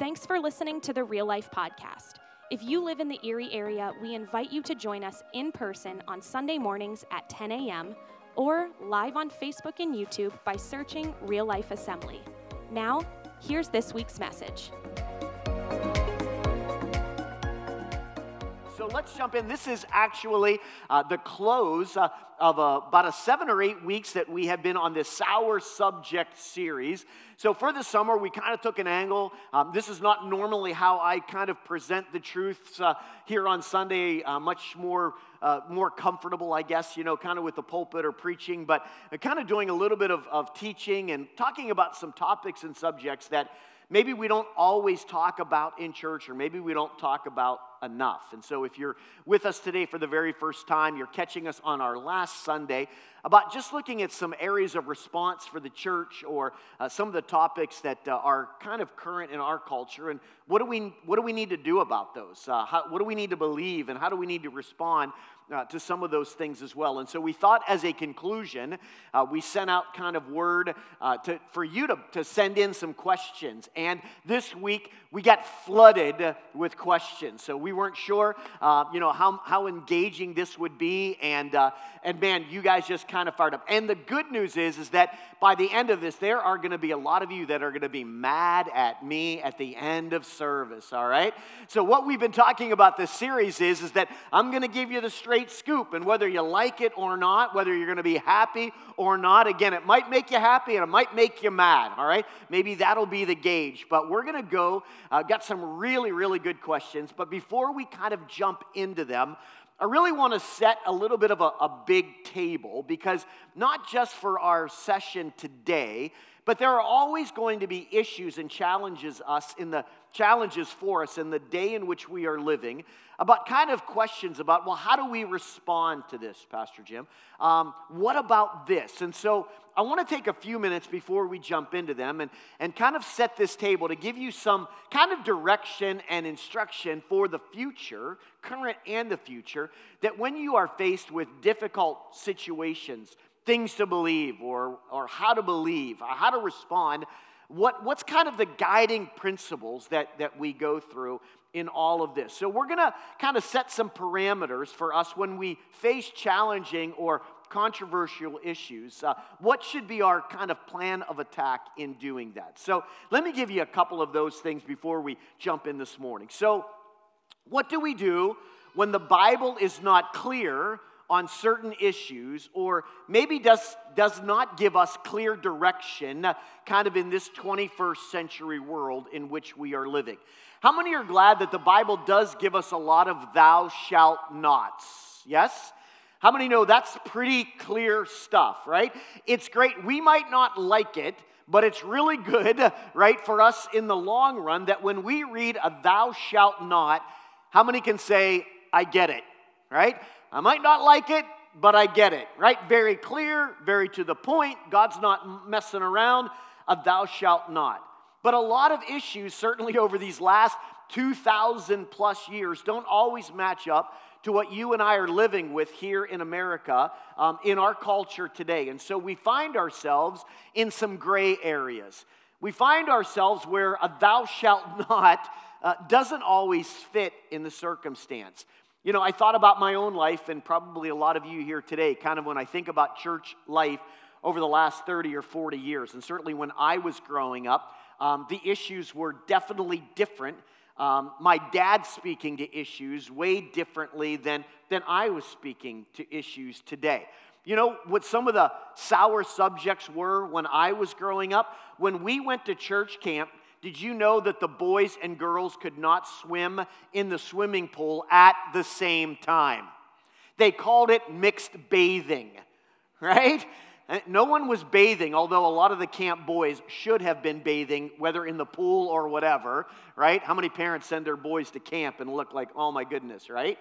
Thanks for listening to the Real Life Podcast. If you live in the Erie area, we invite you to join us in person on Sunday mornings at 10 a.m. or live on Facebook and YouTube by searching Real Life Assembly. Now, here's this week's message. So let's jump in. This is actually uh, the close uh, of a, about a seven or eight weeks that we have been on this sour subject series. So for the summer, we kind of took an angle. Um, this is not normally how I kind of present the truths uh, here on Sunday, uh, much more. Uh, more comfortable, I guess, you know, kind of with the pulpit or preaching, but kind of doing a little bit of, of teaching and talking about some topics and subjects that maybe we don't always talk about in church, or maybe we don't talk about enough. And so, if you're with us today for the very first time, you're catching us on our last Sunday about just looking at some areas of response for the church or uh, some of the topics that uh, are kind of current in our culture. And what do we, what do we need to do about those? Uh, how, what do we need to believe? And how do we need to respond uh, to some of those things as well. And so we thought, as a conclusion, uh, we sent out kind of word uh, to, for you to, to send in some questions. And this week, we got flooded with questions. So we weren't sure, uh, you know, how, how engaging this would be. And, uh, and man, you guys just kind of fired up. And the good news is, is that by the end of this, there are going to be a lot of you that are going to be mad at me at the end of service, all right? So what we've been talking about this series is, is that I'm going to give you the straight scoop. And whether you like it or not, whether you're going to be happy or not, again, it might make you happy and it might make you mad, all right? Maybe that'll be the gauge. But we're going to go uh, got some really, really good questions. But before we kind of jump into them, I really want to set a little bit of a, a, big table because not just for our session today, but there are always going to be issues and challenges us in the challenges for us in the day in which we are living about kind of questions about well how do we respond to this pastor jim? Um, what about this? And so i want to take a few minutes before we jump into them and, and kind of set this table to give you some kind of direction and instruction for the future current and the future that when you are faced with difficult situations things to believe or, or how to believe, or how to respond, what, what's kind of the guiding principles that, that we go through in all of this. So, we're going to kind of set some parameters for us when we face challenging or controversial issues. Uh, what should be our kind of plan of attack in doing that? So, let me give you a couple of those things before we jump in this morning. So, what do we do when the Bible is not clear on certain issues, or maybe does, does not give us clear direction, kind of in this 21st century world in which we are living. How many are glad that the Bible does give us a lot of thou shalt nots? Yes? How many know that's pretty clear stuff, right? It's great. We might not like it, but it's really good, right, for us in the long run that when we read a thou shalt not, how many can say, I get it, right? I might not like it, but I get it, right? Very clear, very to the point. God's not messing around. A thou shalt not. But a lot of issues, certainly over these last 2,000 plus years, don't always match up to what you and I are living with here in America, um, in our culture today. And so we find ourselves in some gray areas. We find ourselves where a thou shalt not uh, doesn't always fit in the circumstance. You know, I thought about my own life, and probably a lot of you here today, kind of when I think about church life over the last 30 or 40 years. And certainly when I was growing up, um, the issues were definitely different. Um, my dad speaking to issues way differently than, than I was speaking to issues today. You know what some of the sour subjects were when I was growing up? When we went to church camp, did you know that the boys and girls could not swim in the swimming pool at the same time? They called it mixed bathing, right? Uh, no one was bathing, although a lot of the camp boys should have been bathing, whether in the pool or whatever, right? How many parents send their boys to camp and look like, oh my goodness, right?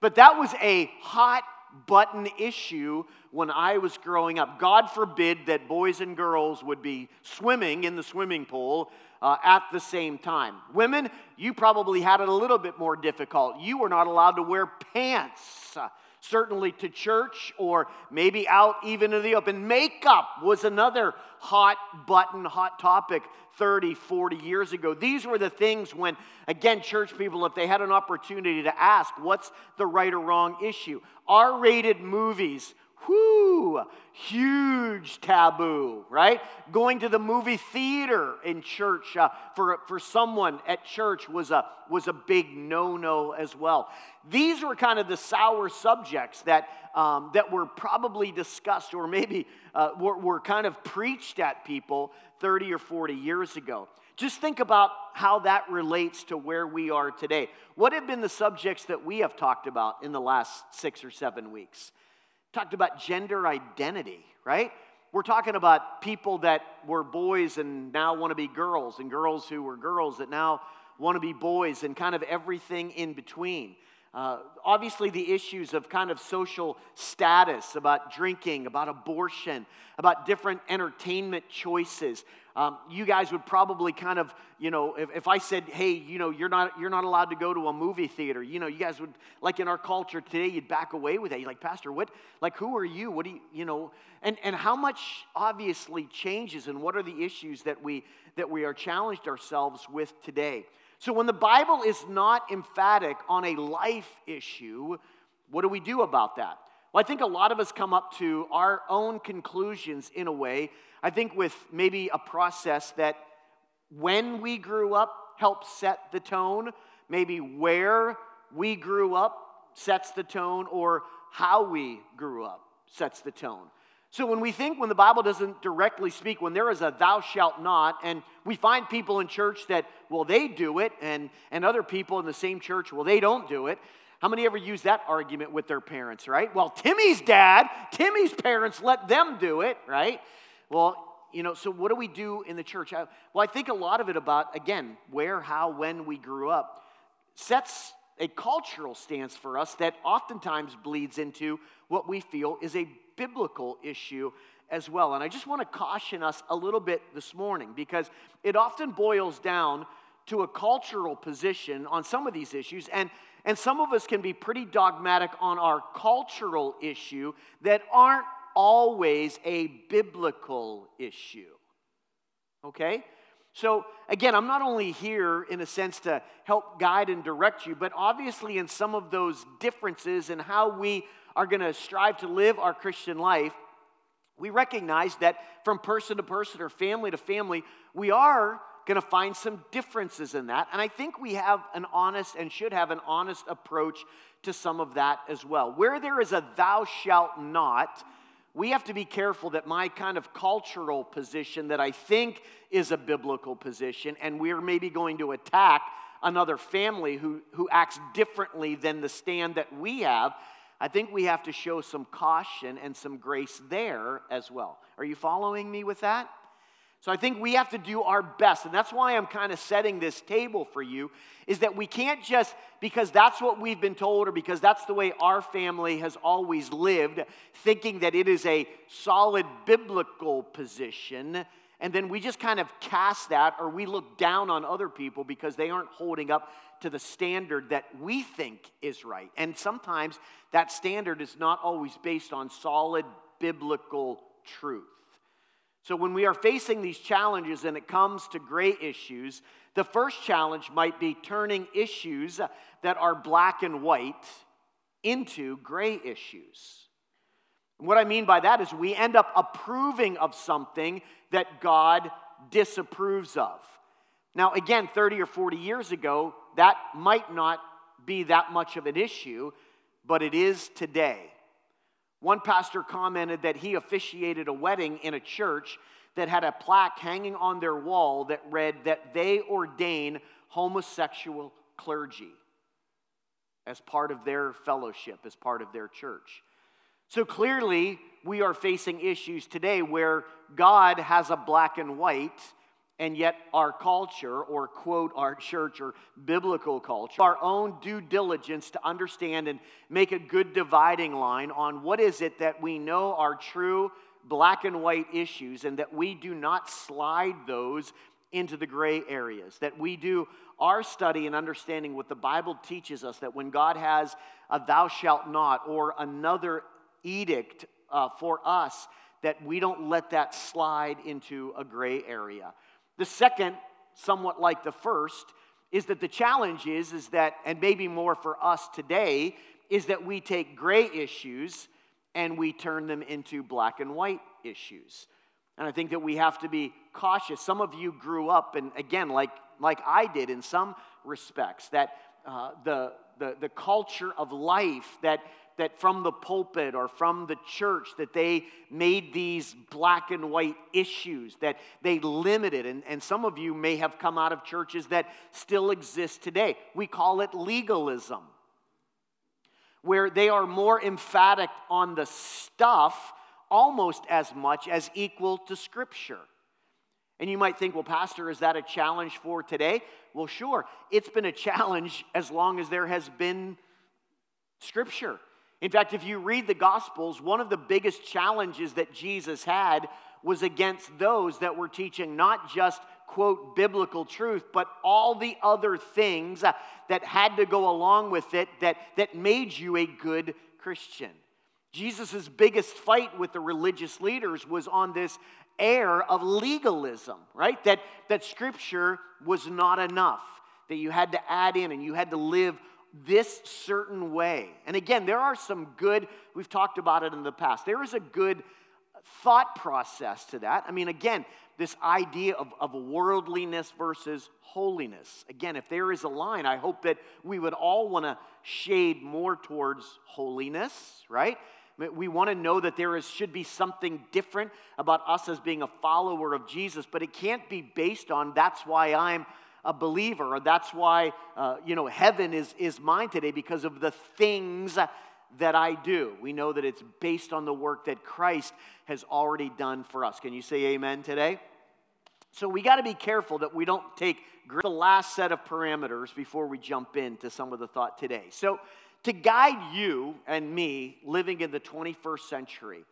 But that was a hot button issue when I was growing up. God forbid that boys and girls would be swimming in the swimming pool uh, at the same time. Women, you probably had it a little bit more difficult. You were not allowed to wear pants. certainly to church or maybe out even in the open. Makeup was another hot button, hot topic 30, 40 years ago. These were the things when, again, church people, if they had an opportunity to ask, what's the right or wrong issue? R rated movies Whoo, huge taboo, right? Going to the movie theater in church uh, for, for someone at church was a, was a big no no as well. These were kind of the sour subjects that, um, that were probably discussed or maybe uh, were, were kind of preached at people 30 or 40 years ago. Just think about how that relates to where we are today. What have been the subjects that we have talked about in the last six or seven weeks? Talked about gender identity, right? We're talking about people that were boys and now want to be girls, and girls who were girls that now want to be boys, and kind of everything in between. Uh, obviously, the issues of kind of social status, about drinking, about abortion, about different entertainment choices. Um, you guys would probably kind of, you know, if, if I said, hey, you know, you're not, you're not allowed to go to a movie theater, you know, you guys would, like in our culture today, you'd back away with that. You're like, Pastor, what, like, who are you? What do you, you know, and, and how much obviously changes and what are the issues that we, that we are challenged ourselves with today? So when the Bible is not emphatic on a life issue, what do we do about that? Well, I think a lot of us come up to our own conclusions in a way. I think with maybe a process that when we grew up helps set the tone, maybe where we grew up sets the tone, or how we grew up sets the tone. So when we think when the Bible doesn't directly speak, when there is a thou shalt not, and we find people in church that, well, they do it, and, and other people in the same church, well, they don't do it. How many ever use that argument with their parents, right? Well, Timmy's dad, Timmy's parents let them do it, right? Well, you know, so what do we do in the church? Well, I think a lot of it about, again, where, how, when we grew up sets a cultural stance for us that oftentimes bleeds into what we feel is a biblical issue as well. And I just want to caution us a little bit this morning because it often boils down to a cultural position on some of these issues. And and some of us can be pretty dogmatic on our cultural issue that aren't always a biblical issue. Okay? So, again, I'm not only here in a sense to help guide and direct you, but obviously in some of those differences and how we are going to strive to live our Christian life, we recognize that from person to person or family to family, we are going to find some differences in that. And I think we have an honest and should have an honest approach to some of that as well. Where there is a thou shalt not, we have to be careful that my kind of cultural position that I think is a biblical position, and we're maybe going to attack another family who, who acts differently than the stand that we have, I think we have to show some caution and some grace there as well. Are you following me with that? So I think we have to do our best. And that's why I'm kind of setting this table for you is that we can't just because that's what we've been told or because that's the way our family has always lived, thinking that it is a solid biblical position and then we just kind of cast that or we look down on other people because they aren't holding up to the standard that we think is right. And sometimes that standard is not always based on solid biblical truth. So, when we are facing these challenges and it comes to gray issues, the first challenge might be turning issues that are black and white into gray issues. And what I mean by that is we end up approving of something that God disapproves of. Now, again, 30 or 40 years ago, that might not be that much of an issue, but it is today. One pastor commented that he officiated a wedding in a church that had a plaque hanging on their wall that read that they ordain homosexual clergy as part of their fellowship, as part of their church. So clearly, we are facing issues today where God has a black and white and yet, our culture, or quote, our church or biblical culture, our own due diligence to understand and make a good dividing line on what is it that we know are true black and white issues and that we do not slide those into the gray areas, that we do our study and understanding what the Bible teaches us that when God has a thou shalt not or another edict uh, for us, that we don't let that slide into a gray area. The second, somewhat like the first, is that the challenge is, is that, and maybe more for us today, is that we take gray issues and we turn them into black and white issues. And I think that we have to be cautious. Some of you grew up, and again, like, like I did in some respects, that uh, the, the, the culture of life that that from the pulpit or from the church that they made these black and white issues that they limited and, and some of you may have come out of churches that still exist today we call it legalism where they are more emphatic on the stuff almost as much as equal to scripture and you might think, well, Pastor, is that a challenge for today? Well, sure. It's been a challenge as long as there has been Scripture. In fact, if you read the Gospels, one of the biggest challenges that Jesus had was against those that were teaching not just, quote, biblical truth, but all the other things uh, that had to go along with it that, that made you a good Christian. Jesus' biggest fight with the religious leaders was on this air of legalism, right? That, that scripture was not enough, that you had to add in and you had to live this certain way. And again, there are some good, we've talked about it in the past, there is a good thought process to that. I mean, again, this idea of, of worldliness versus holiness. Again, if there is a line, I hope that we would all want to shade more towards holiness, right? We want to know that there is, should be something different about us as being a follower of Jesus, but it can't be based on that's why I'm a believer, that's why, uh, you know, heaven is, is mine today because of the things that I do. We know that it's based on the work that Christ has already done for us. Can you say amen today? So we got to be careful that we don't take the last set of parameters before we jump into some of the thought today. So, to guide you and me living in the 21st century,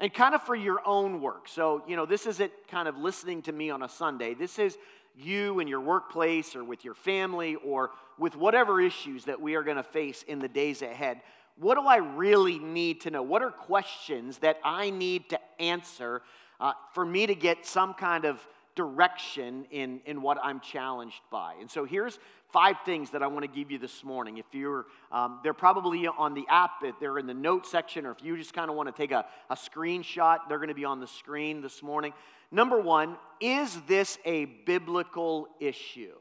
and kind of for your own work. So, you know, this isn't kind of listening to me on a Sunday. This is you and your workplace or with your family or with whatever issues that we are going to face in the days ahead, what do I really need to know? What are questions that I need to answer uh, for me to get some kind of direction in, in what I'm challenged by? And so here's five things that I want to give you this morning. If you're, um, they're probably on the app, they're in the note section, or if you just kind of want to take a, a screenshot, they're going to be on the screen this morning. Number one, is this a biblical issue?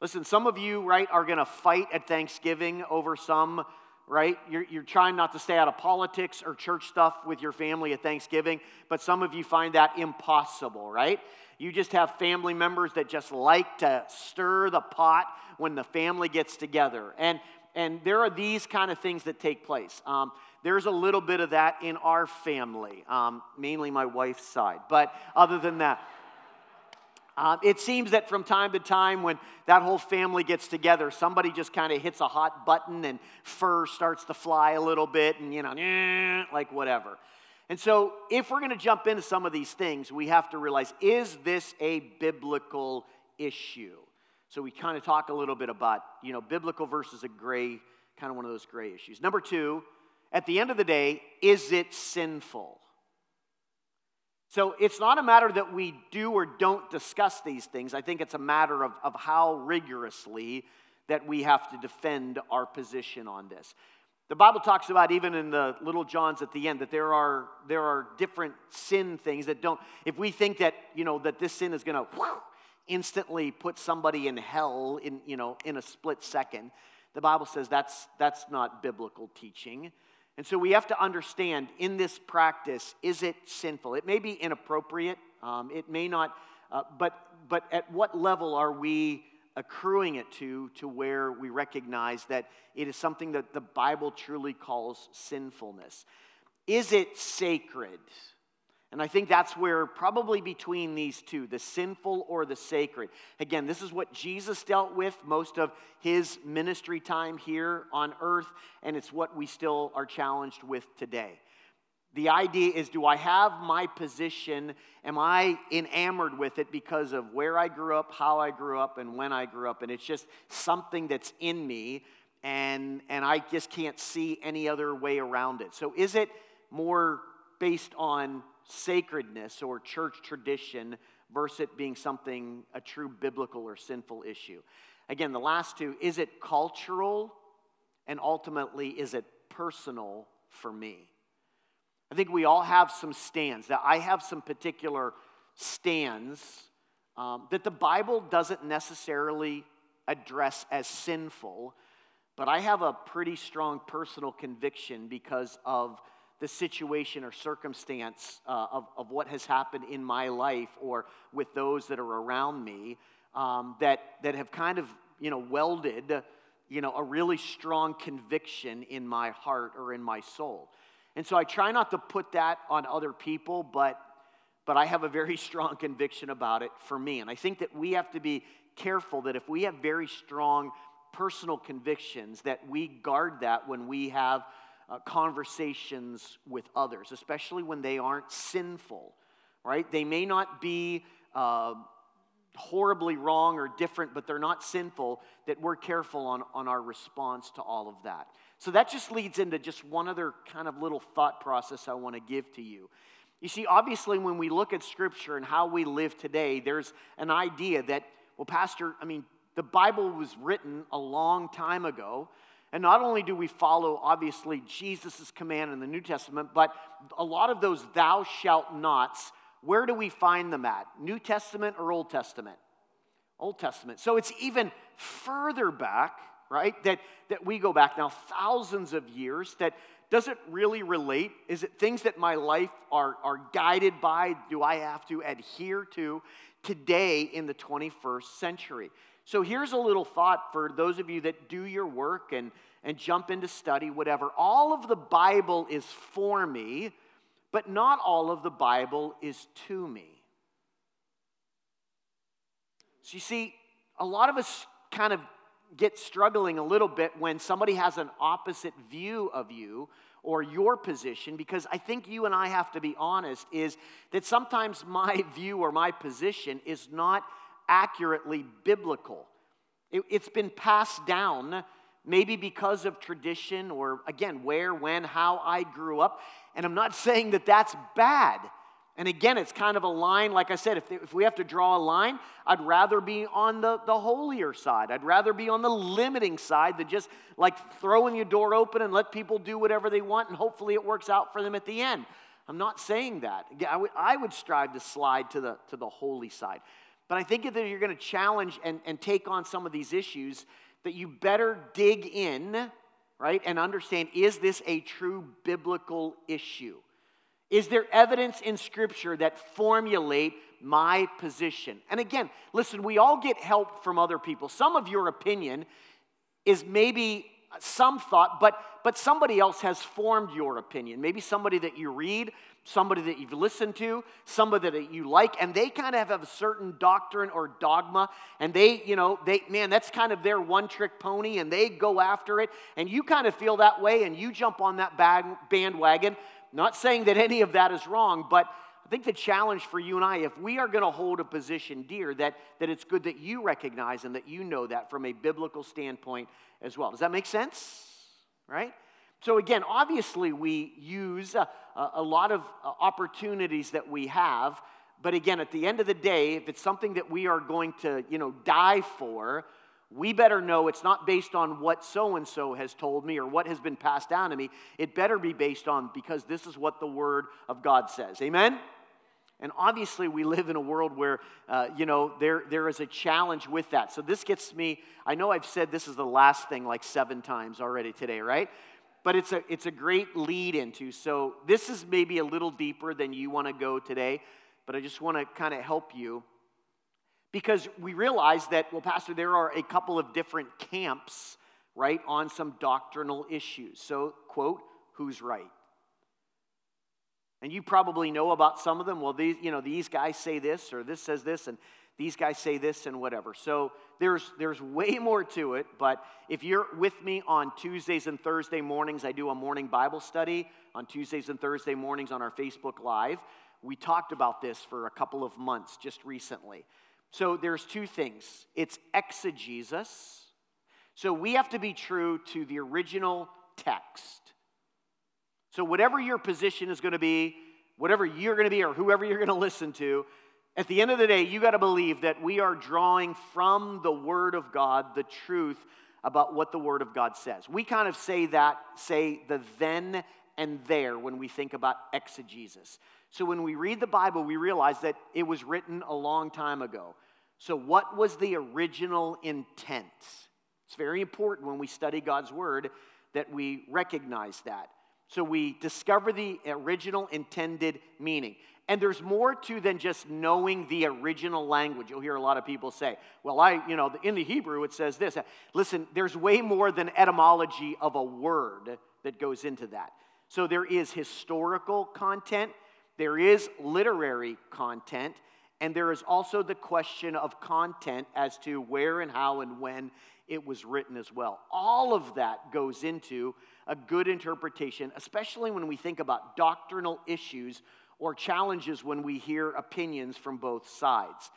Listen, some of you, right, are going to fight at Thanksgiving over some, right? You're, you're trying not to stay out of politics or church stuff with your family at Thanksgiving, but some of you find that impossible, right? You just have family members that just like to stir the pot when the family gets together. And, and there are these kind of things that take place. Um, there's a little bit of that in our family, um, mainly my wife's side. But other than that, um, it seems that from time to time, when that whole family gets together, somebody just kind of hits a hot button and fur starts to fly a little bit, and you know, like whatever. And so, if we're going to jump into some of these things, we have to realize is this a biblical issue? So, we kind of talk a little bit about, you know, biblical versus a gray, kind of one of those gray issues. Number two, at the end of the day, is it sinful? So it's not a matter that we do or don't discuss these things. I think it's a matter of, of how rigorously that we have to defend our position on this. The Bible talks about, even in the little Johns at the end, that there are, there are different sin things that don't, if we think that, you know, that this sin is going to instantly put somebody in hell in, you know, in a split second, the Bible says that's, that's not biblical teaching. And so we have to understand in this practice, is it sinful? It may be inappropriate, um, it may not, uh, but, but at what level are we accruing it to, to where we recognize that it is something that the Bible truly calls sinfulness? Is it sacred? And I think that's where, probably between these two, the sinful or the sacred. Again, this is what Jesus dealt with most of his ministry time here on earth, and it's what we still are challenged with today. The idea is do I have my position? Am I enamored with it because of where I grew up, how I grew up, and when I grew up? And it's just something that's in me, and, and I just can't see any other way around it. So is it more based on sacredness or church tradition versus it being something, a true biblical or sinful issue? Again, the last two is it cultural? And ultimately, is it personal for me? I think we all have some stands. That I have some particular stands um, that the Bible doesn't necessarily address as sinful, but I have a pretty strong personal conviction because of the situation or circumstance uh, of, of what has happened in my life or with those that are around me um, that, that have kind of you know welded you know a really strong conviction in my heart or in my soul and so I try not to put that on other people, but, but I have a very strong conviction about it for me. And I think that we have to be careful that if we have very strong personal convictions, that we guard that when we have uh, conversations with others, especially when they aren't sinful, right? They may not be. Uh, horribly wrong or different, but they're not sinful, that we're careful on, on our response to all of that. So that just leads into just one other kind of little thought process I want to give to you. You see, obviously, when we look at Scripture and how we live today, there's an idea that, well, Pastor, I mean, the Bible was written a long time ago. And not only do we follow, obviously, Jesus' command in the New Testament, but a lot of those thou shalt nots, where do we find them at? New Testament or Old Testament? Old Testament. So it's even further back right? That, that we go back now thousands of years that does it really relate? Is it things that my life are, are guided by? Do I have to adhere to today in the 21st century? So here's a little thought for those of you that do your work and, and jump into study, whatever. All of the Bible is for me, but not all of the Bible is to me. So you see, a lot of us kind of get struggling a little bit when somebody has an opposite view of you or your position because I think you and I have to be honest is that sometimes my view or my position is not accurately biblical. It, has been passed down maybe because of tradition or again where, when, how I grew up. And I'm not saying that that's bad. And again, it's kind of a line, like I said, if, if we have to draw a line, I'd rather be on the, the holier side. I'd rather be on the limiting side than just like throwing your door open and let people do whatever they want and hopefully it works out for them at the end. I'm not saying that. I would, I would strive to slide to the, to the holy side. But I think that you're going to challenge and, and take on some of these issues, that you better dig in, right, and understand is this a true biblical issue? Is there evidence in Scripture that formulate my position? And again, listen, we all get help from other people. Some of your opinion is maybe some thought, but, but somebody else has formed your opinion. Maybe somebody that you read, somebody that you've listened to, somebody that you like, and they kind of have a certain doctrine or dogma, and they, you know, they, man, that's kind of their one trick pony, and they go after it, and you kind of feel that way, and you jump on that bandwagon, not saying that any of that is wrong, but I think the challenge for you and I, if we are going to hold a position dear, that, that it's good that you recognize and that you know that from a biblical standpoint as well. Does that make sense? Right? So, again, obviously, we use a, a lot of uh, opportunities that we have. But again, at the end of the day, if it's something that we are going to, you know, die for, we better know it's not based on what so and so has told me or what has been passed down to me. It better be based on because this is what the Word of God says. Amen? And obviously, we live in a world where, uh, you know, there, there is a challenge with that. So this gets me, I know I've said this is the last thing like seven times already today, right? But it's a, it's a great lead into. So this is maybe a little deeper than you want to go today, but I just want to kind of help you because we realize that, well, Pastor, there are a couple of different camps, right, on some doctrinal issues. So, quote, who's right? And you probably know about some of them. Well, these, you know, these guys say this, or this says this, and these guys say this, and whatever. So there's, there's way more to it. But if you're with me on Tuesdays and Thursday mornings, I do a morning Bible study on Tuesdays and Thursday mornings on our Facebook Live. We talked about this for a couple of months just recently. So there's two things it's exegesis. So we have to be true to the original text. So, whatever your position is going to be, whatever you're going to be, or whoever you're going to listen to, at the end of the day, you got to believe that we are drawing from the Word of God the truth about what the Word of God says. We kind of say that, say the then and there when we think about exegesis. So when we read the Bible, we realize that it was written a long time ago. So, what was the original intent? It's very important when we study God's Word that we recognize that. So we discover the original intended meaning. And there's more to than just knowing the original language. You'll hear a lot of people say, well, I, you know, in the Hebrew it says this. Listen, there's way more than etymology of a word that goes into that. So there is historical content, there is literary content, and there is also the question of content as to where and how and when it was written as well. All of that goes into a good interpretation, especially when we think about doctrinal issues or challenges when we hear opinions from both sides.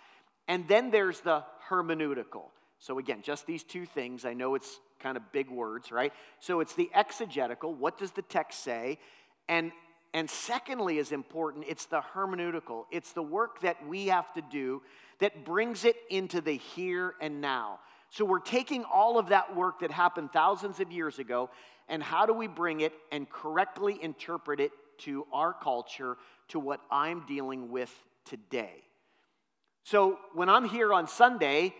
And then there's the hermeneutical. So, again, just these two things. I know it's kind of big words, right? So, it's the exegetical what does the text say? And, and secondly, is important, it's the hermeneutical. It's the work that we have to do that brings it into the here and now. So we're taking all of that work that happened thousands of years ago, and how do we bring it and correctly interpret it to our culture, to what I'm dealing with today? So when I'm here on Sunday,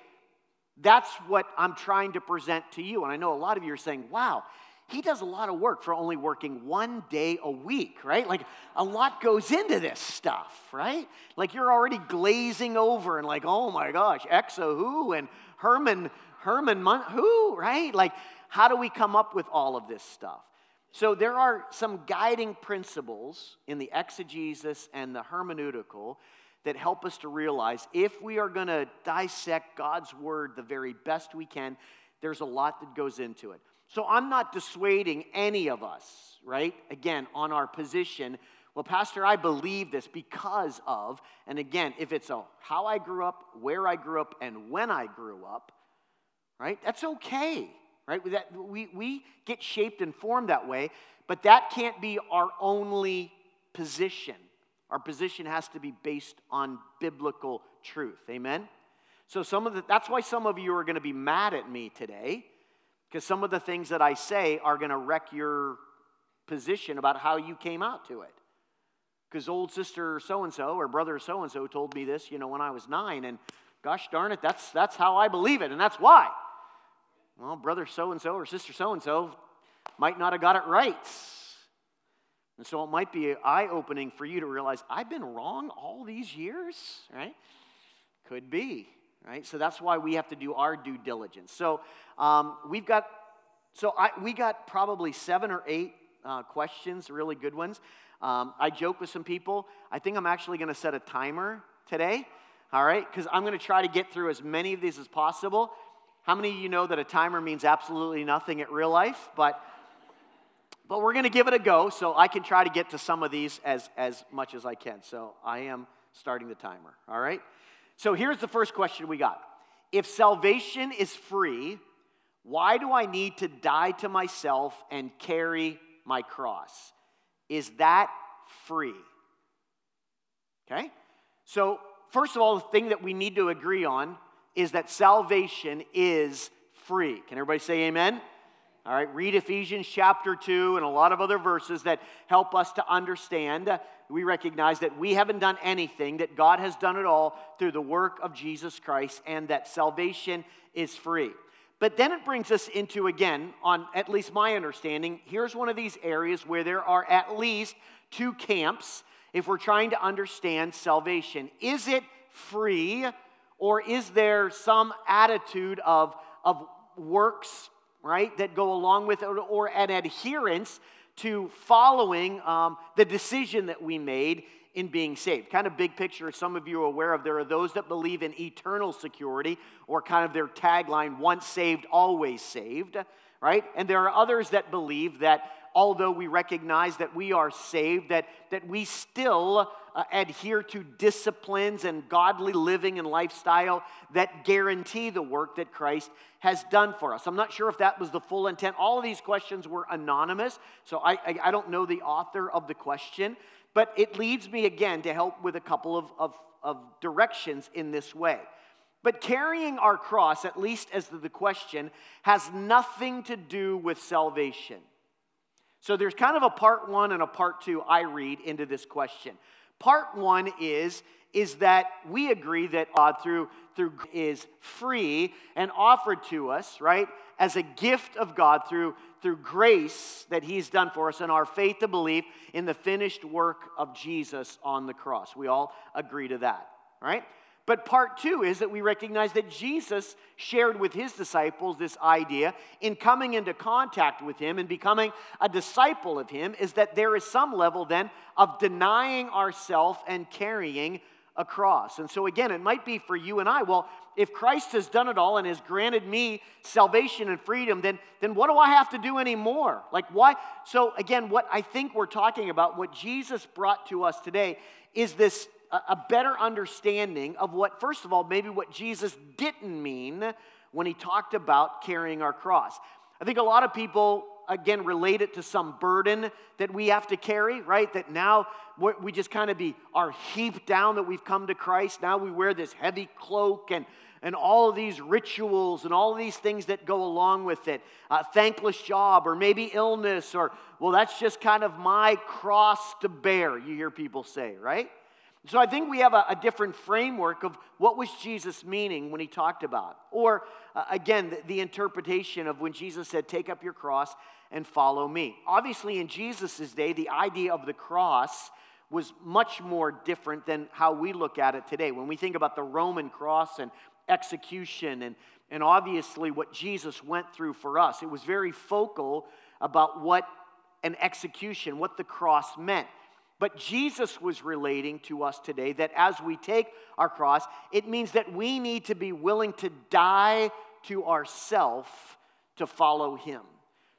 that's what I'm trying to present to you. And I know a lot of you are saying, wow, he does a lot of work for only working one day a week, right? Like a lot goes into this stuff, right? Like you're already glazing over and like, oh my gosh, Exo who and Herman, Herman who, right? Like, how do we come up with all of this stuff? So there are some guiding principles in the exegesis and the hermeneutical that help us to realize if we are going to dissect God's word the very best we can, there's a lot that goes into it. So I'm not dissuading any of us, right? Again, on our position. Well, Pastor, I believe this because of, and again, if it's a how I grew up, where I grew up, and when I grew up, right? That's okay, right? That, we, we get shaped and formed that way, but that can't be our only position. Our position has to be based on biblical truth. Amen? So some of the, that's why some of you are going to be mad at me today because some of the things that I say are going to wreck your position about how you came out to it. Because old sister so and so or brother so and so told me this, you know, when I was nine, and gosh darn it, that's, that's how I believe it, and that's why. Well, brother so and so or sister so and so might not have got it right. And so it might be eye opening for you to realize I've been wrong all these years, right? Could be right? So that's why we have to do our due diligence. So um, we've got, so I, we got probably seven or eight uh, questions, really good ones. Um, I joke with some people. I think I'm actually going to set a timer today, all right? Because I'm going to try to get through as many of these as possible. How many of you know that a timer means absolutely nothing at real life? But but we're going to give it a go so I can try to get to some of these as, as much as I can. So I am starting the timer, all right? So here's the first question we got If salvation is free, why do I need to die to myself and carry my cross? Is that free? Okay? So, first of all, the thing that we need to agree on is that salvation is free. Can everybody say amen? All right, read Ephesians chapter 2 and a lot of other verses that help us to understand. We recognize that we haven't done anything, that God has done it all through the work of Jesus Christ, and that salvation is free. But then it brings us into, again, on at least my understanding, here's one of these areas where there are at least two camps if we're trying to understand salvation. Is it free, or is there some attitude of, of works right, that go along with it, or an adherence to following um, the decision that we made in being saved. Kind of big picture, some of you are aware of, there are those that believe in eternal security, or kind of their tagline, once saved, always saved, right? And there are others that believe that although we recognize that we are saved, that, that we still uh, adhere to disciplines and godly living and lifestyle that guarantee the work that Christ has done for us. I'm not sure if that was the full intent. All of these questions were anonymous, so I, I, I don't know the author of the question, but it leads me again to help with a couple of, of, of directions in this way. But carrying our cross, at least as the question, has nothing to do with salvation. So there's kind of a part one and a part two I read into this question. Part one is, is that we agree that God through, through is free and offered to us, right, as a gift of God through, through grace that He's done for us and our faith to believe in the finished work of Jesus on the cross. We all agree to that, right? But part two is that we recognize that Jesus shared with his disciples this idea in coming into contact with him and becoming a disciple of him, is that there is some level then of denying ourselves and carrying a cross. And so, again, it might be for you and I, well, if Christ has done it all and has granted me salvation and freedom, then, then what do I have to do anymore? Like, why? So, again, what I think we're talking about, what Jesus brought to us today, is this a better understanding of what, first of all, maybe what Jesus didn't mean when he talked about carrying our cross. I think a lot of people, again, relate it to some burden that we have to carry, right? That now we just kind of be are heaped down that we've come to Christ. Now we wear this heavy cloak and and all of these rituals and all of these things that go along with it. A thankless job, or maybe illness, or, well, that's just kind of my cross to bear, you hear people say, right? So I think we have a, a, different framework of what was Jesus meaning when he talked about. Or uh, again, the, the, interpretation of when Jesus said, "Take up your cross and follow me." Obviously, in Jesus' day, the idea of the cross was much more different than how we look at it today. When we think about the Roman cross and execution and, and obviously what Jesus went through for us, it was very focal about what an execution, what the cross meant. But Jesus was relating to us today that as we take our cross, it means that we need to be willing to die to ourself to follow him.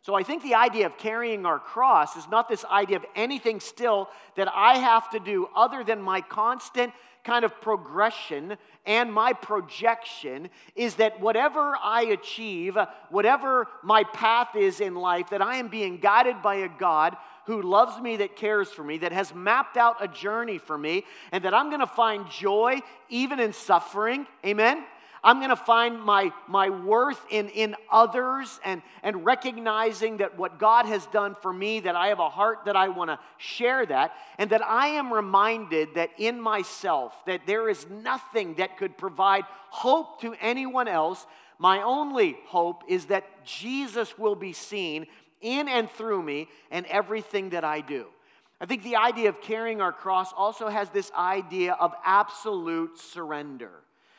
So I think the idea of carrying our cross is not this idea of anything still that I have to do other than my constant kind of progression and my projection is that whatever I achieve, whatever my path is in life, that I am being guided by a God who loves me, that cares for me, that has mapped out a journey for me, and that I'm going to find joy even in suffering. Amen? I'm going to find my, my worth in, in others and, and recognizing that what God has done for me, that I have a heart that I want to share that, and that I am reminded that in myself, that there is nothing that could provide hope to anyone else. My only hope is that Jesus will be seen in and through me and everything that I do. I think the idea of carrying our cross also has this idea of absolute surrender.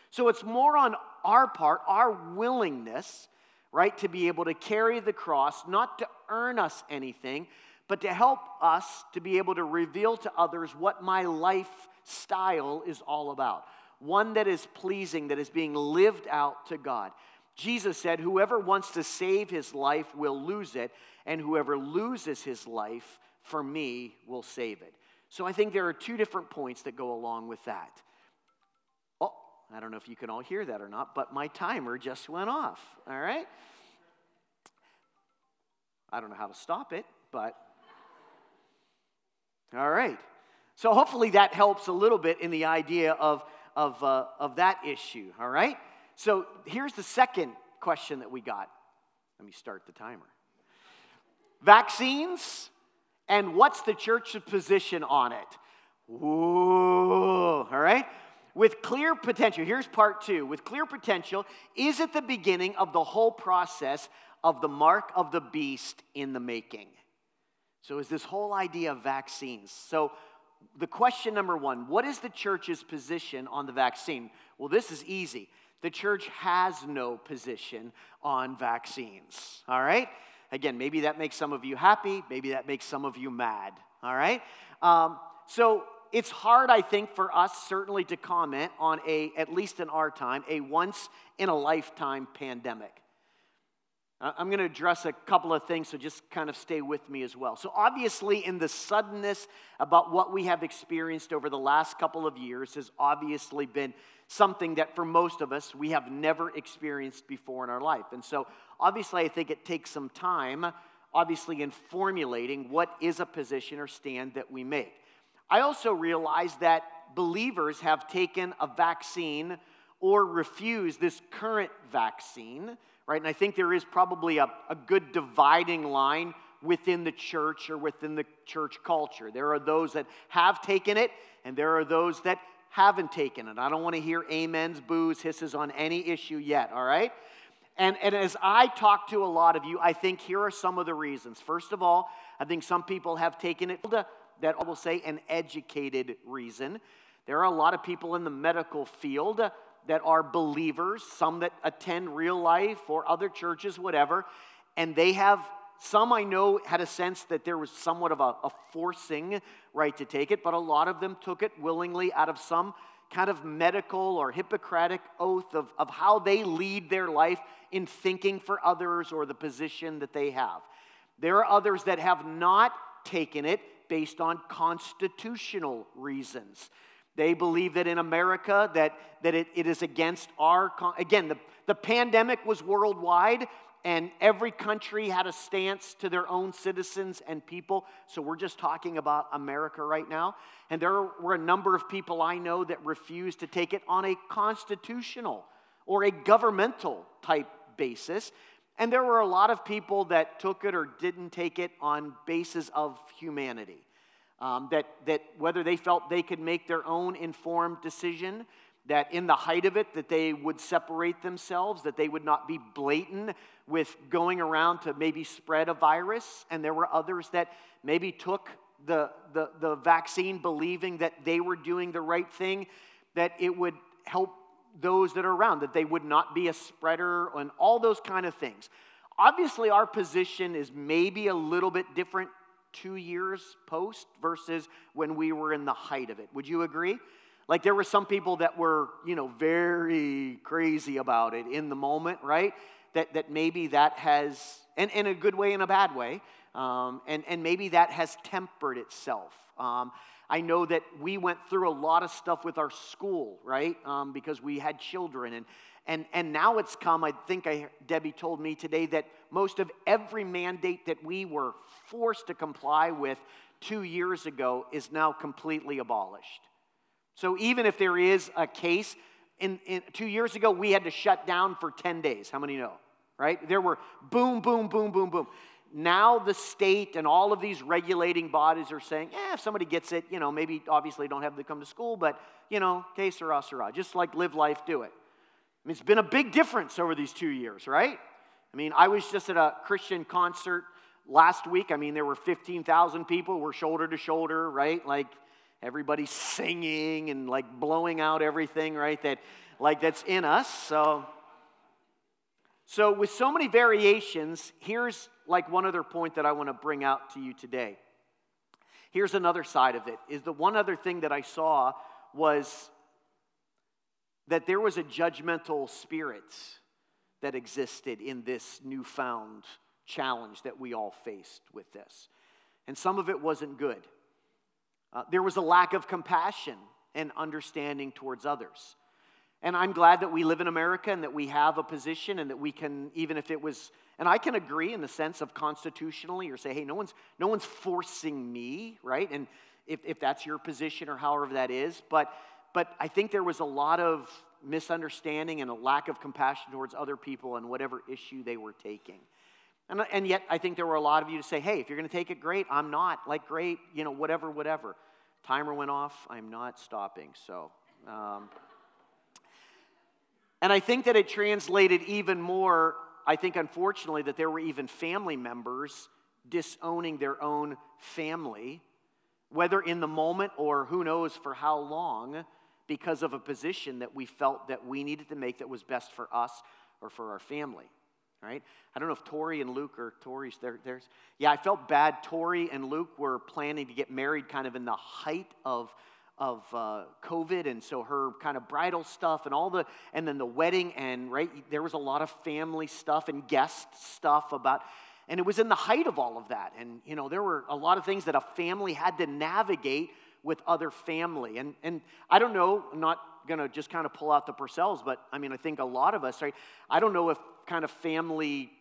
So it's more on our part, our willingness, right, to be able to carry the cross, not to earn us anything, but to help us to be able to reveal to others what my lifestyle is all about. One that is pleasing, that is being lived out to God. Jesus said, Whoever wants to save his life will lose it, and whoever loses his life for me will save it. So I think there are two different points that go along with that. Oh, I don't know if you can all hear that or not, but my timer just went off. All right? I don't know how to stop it, but all right. So hopefully that helps a little bit in the idea of, of, uh, of that issue, all right? So here's the second question that we got. Let me start the timer. Vaccines, and what's the church's position on it? Ooh, all right? With clear potential, here's part two. With clear potential, is it the beginning of the whole process of the mark of the beast in the making? So, is this whole idea of vaccines? So, the question number one what is the church's position on the vaccine? Well, this is easy. The church has no position on vaccines, all right? Again, maybe that makes some of you happy, maybe that makes some of you mad, all right? Um, so it's hard, I think, for us certainly to comment on a, at least in our time, a once in a lifetime pandemic. Uh, I'm going to address a couple of things, so just kind of stay with me as well. So, obviously, in the suddenness about what we have experienced over the last couple of years has obviously been something that for most of us we have never experienced before in our life. And so, obviously, I think it takes some time, obviously, in formulating what is a position or stand that we make. I also realize that believers have taken a vaccine or refused this current vaccine right? And I think there is probably a, a good dividing line within the church or within the church culture. There are those that have taken it, and there are those that haven't taken it. I don't want to hear amens, boos, hisses on any issue yet, all right? And, and as I talk to a lot of you, I think here are some of the reasons. First of all, I think some people have taken it that I will say an educated reason. There are a lot of people in the medical field that are believers, some that attend real life or other churches, whatever, and they have some I know had a sense that there was somewhat of a, a, forcing right to take it, but a lot of them took it willingly out of some kind of medical or Hippocratic oath of, of how they lead their life in thinking for others or the position that they have. There are others that have not taken it based on constitutional reasons. They believe that in America that, that it, it is against our, again, the, the pandemic was worldwide and every country had a stance to their own citizens and people. So we're just talking about America right now. And there were a number of people I know that refused to take it on a constitutional or a governmental type basis. And there were a lot of people that took it or didn't take it on basis of humanity. Um, that, that whether they felt they could make their own informed decision, that in the height of it, that they would separate themselves, that they would not be blatant with going around to maybe spread a virus. And there were others that maybe took the, the, the vaccine believing that they were doing the right thing, that it would help those that are around, that they would not be a spreader, and all those kind of things. Obviously, our position is maybe a little bit different two years post versus when we were in the height of it. Would you agree? Like there were some people that were, you know, very crazy about it in the moment, right? That, that maybe that has, and in a good way and a bad way, um, and, and maybe that has tempered itself. Um, I know that we went through a lot of stuff with our school, right? Um, because we had children, and and, and now it's come, I think I, Debbie told me today, that most of every mandate that we were forced to comply with two years ago is now completely abolished. So even if there is a case, in, in, two years ago, we had to shut down for 10 days. How many know? Right? There were boom, boom, boom, boom, boom. Now the state and all of these regulating bodies are saying, yeah, if somebody gets it, you know, maybe obviously don't have to come to school, but, you know, que sera, sera. Just like live life, do it. I mean, it's been a big difference over these two years, right? I mean, I was just at a Christian concert last week. I mean, there were 15,000 people, we're shoulder to shoulder, right? Like everybody singing and like blowing out everything, right? That like that's in us. So so with so many variations, here's like one other point that I want to bring out to you today. Here's another side of it. Is the one other thing that I saw was that there was a judgmental spirit that existed in this newfound challenge that we all faced with this. And some of it wasn't good. Uh, there was a lack of compassion and understanding towards others. And I'm glad that we live in America and that we have a position and that we can, even if it was, and I can agree in the sense of constitutionally or say, hey, no one's, no one's forcing me, right? And if, if that's your position or however that is, but but I think there was a lot of misunderstanding and a lack of compassion towards other people and whatever issue they were taking. And, and yet, I think there were a lot of you to say, hey, if you're going to take it, great. I'm not. Like, great, you know, whatever, whatever. Timer went off. I'm not stopping. So, um, and I think that it translated even more, I think, unfortunately, that there were even family members disowning their own family, whether in the moment or who knows for how long because of a position that we felt that we needed to make that was best for us or for our family. right? I don't know if Tori and Luke or Tori's there. There's yeah, I felt bad. Tori and Luke were planning to get married kind of in the height of of uh, COVID, and so her kind of bridal stuff and all the, and then the wedding, and right, there was a lot of family stuff and guest stuff about, and it was in the height of all of that. And, you know, there were a lot of things that a family had to navigate with other family. And, and I don't know, I'm not going to just kind of pull out the Purcells, but I mean, I think a lot of us, right? I don't know if kind of family,